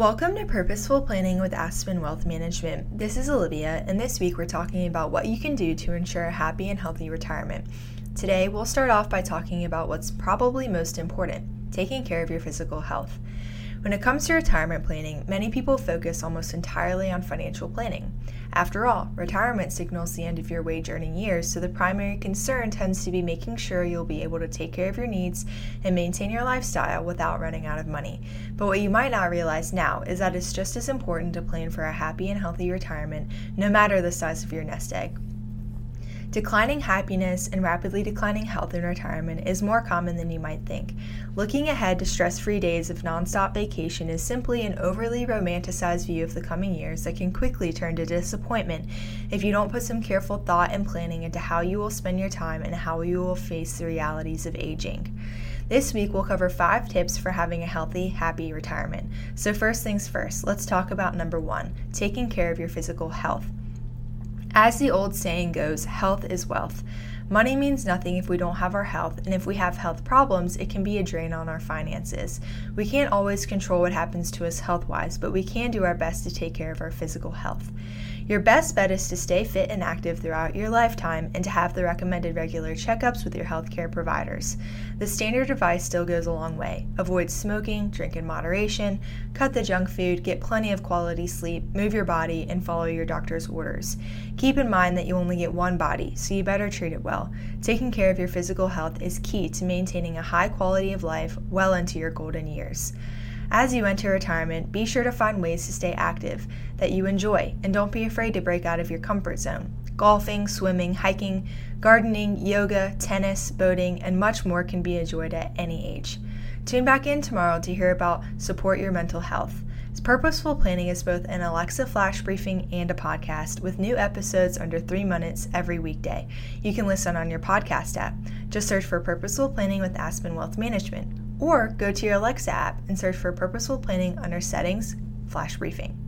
Welcome to Purposeful Planning with Aspen Wealth Management. This is Olivia, and this week we're talking about what you can do to ensure a happy and healthy retirement. Today, we'll start off by talking about what's probably most important taking care of your physical health. When it comes to retirement planning, many people focus almost entirely on financial planning. After all, retirement signals the end of your wage earning years, so the primary concern tends to be making sure you'll be able to take care of your needs and maintain your lifestyle without running out of money. But what you might not realize now is that it's just as important to plan for a happy and healthy retirement, no matter the size of your nest egg. Declining happiness and rapidly declining health in retirement is more common than you might think. Looking ahead to stress free days of nonstop vacation is simply an overly romanticized view of the coming years that can quickly turn to disappointment if you don't put some careful thought and planning into how you will spend your time and how you will face the realities of aging. This week, we'll cover five tips for having a healthy, happy retirement. So, first things first, let's talk about number one taking care of your physical health. As the old saying goes, health is wealth. Money means nothing if we don't have our health, and if we have health problems, it can be a drain on our finances. We can't always control what happens to us health wise, but we can do our best to take care of our physical health. Your best bet is to stay fit and active throughout your lifetime and to have the recommended regular checkups with your healthcare providers. The standard advice still goes a long way. Avoid smoking, drink in moderation, cut the junk food, get plenty of quality sleep, move your body, and follow your doctor's orders. Keep in mind that you only get one body, so you better treat it well. Taking care of your physical health is key to maintaining a high quality of life well into your golden years. As you enter retirement, be sure to find ways to stay active that you enjoy and don't be afraid to break out of your comfort zone. Golfing, swimming, hiking, gardening, yoga, tennis, boating, and much more can be enjoyed at any age. Tune back in tomorrow to hear about Support Your Mental Health. Purposeful Planning is both an Alexa flash briefing and a podcast with new episodes under three minutes every weekday. You can listen on your podcast app. Just search for Purposeful Planning with Aspen Wealth Management or go to your Alexa app and search for Purposeful Planning under Settings, Flash Briefing.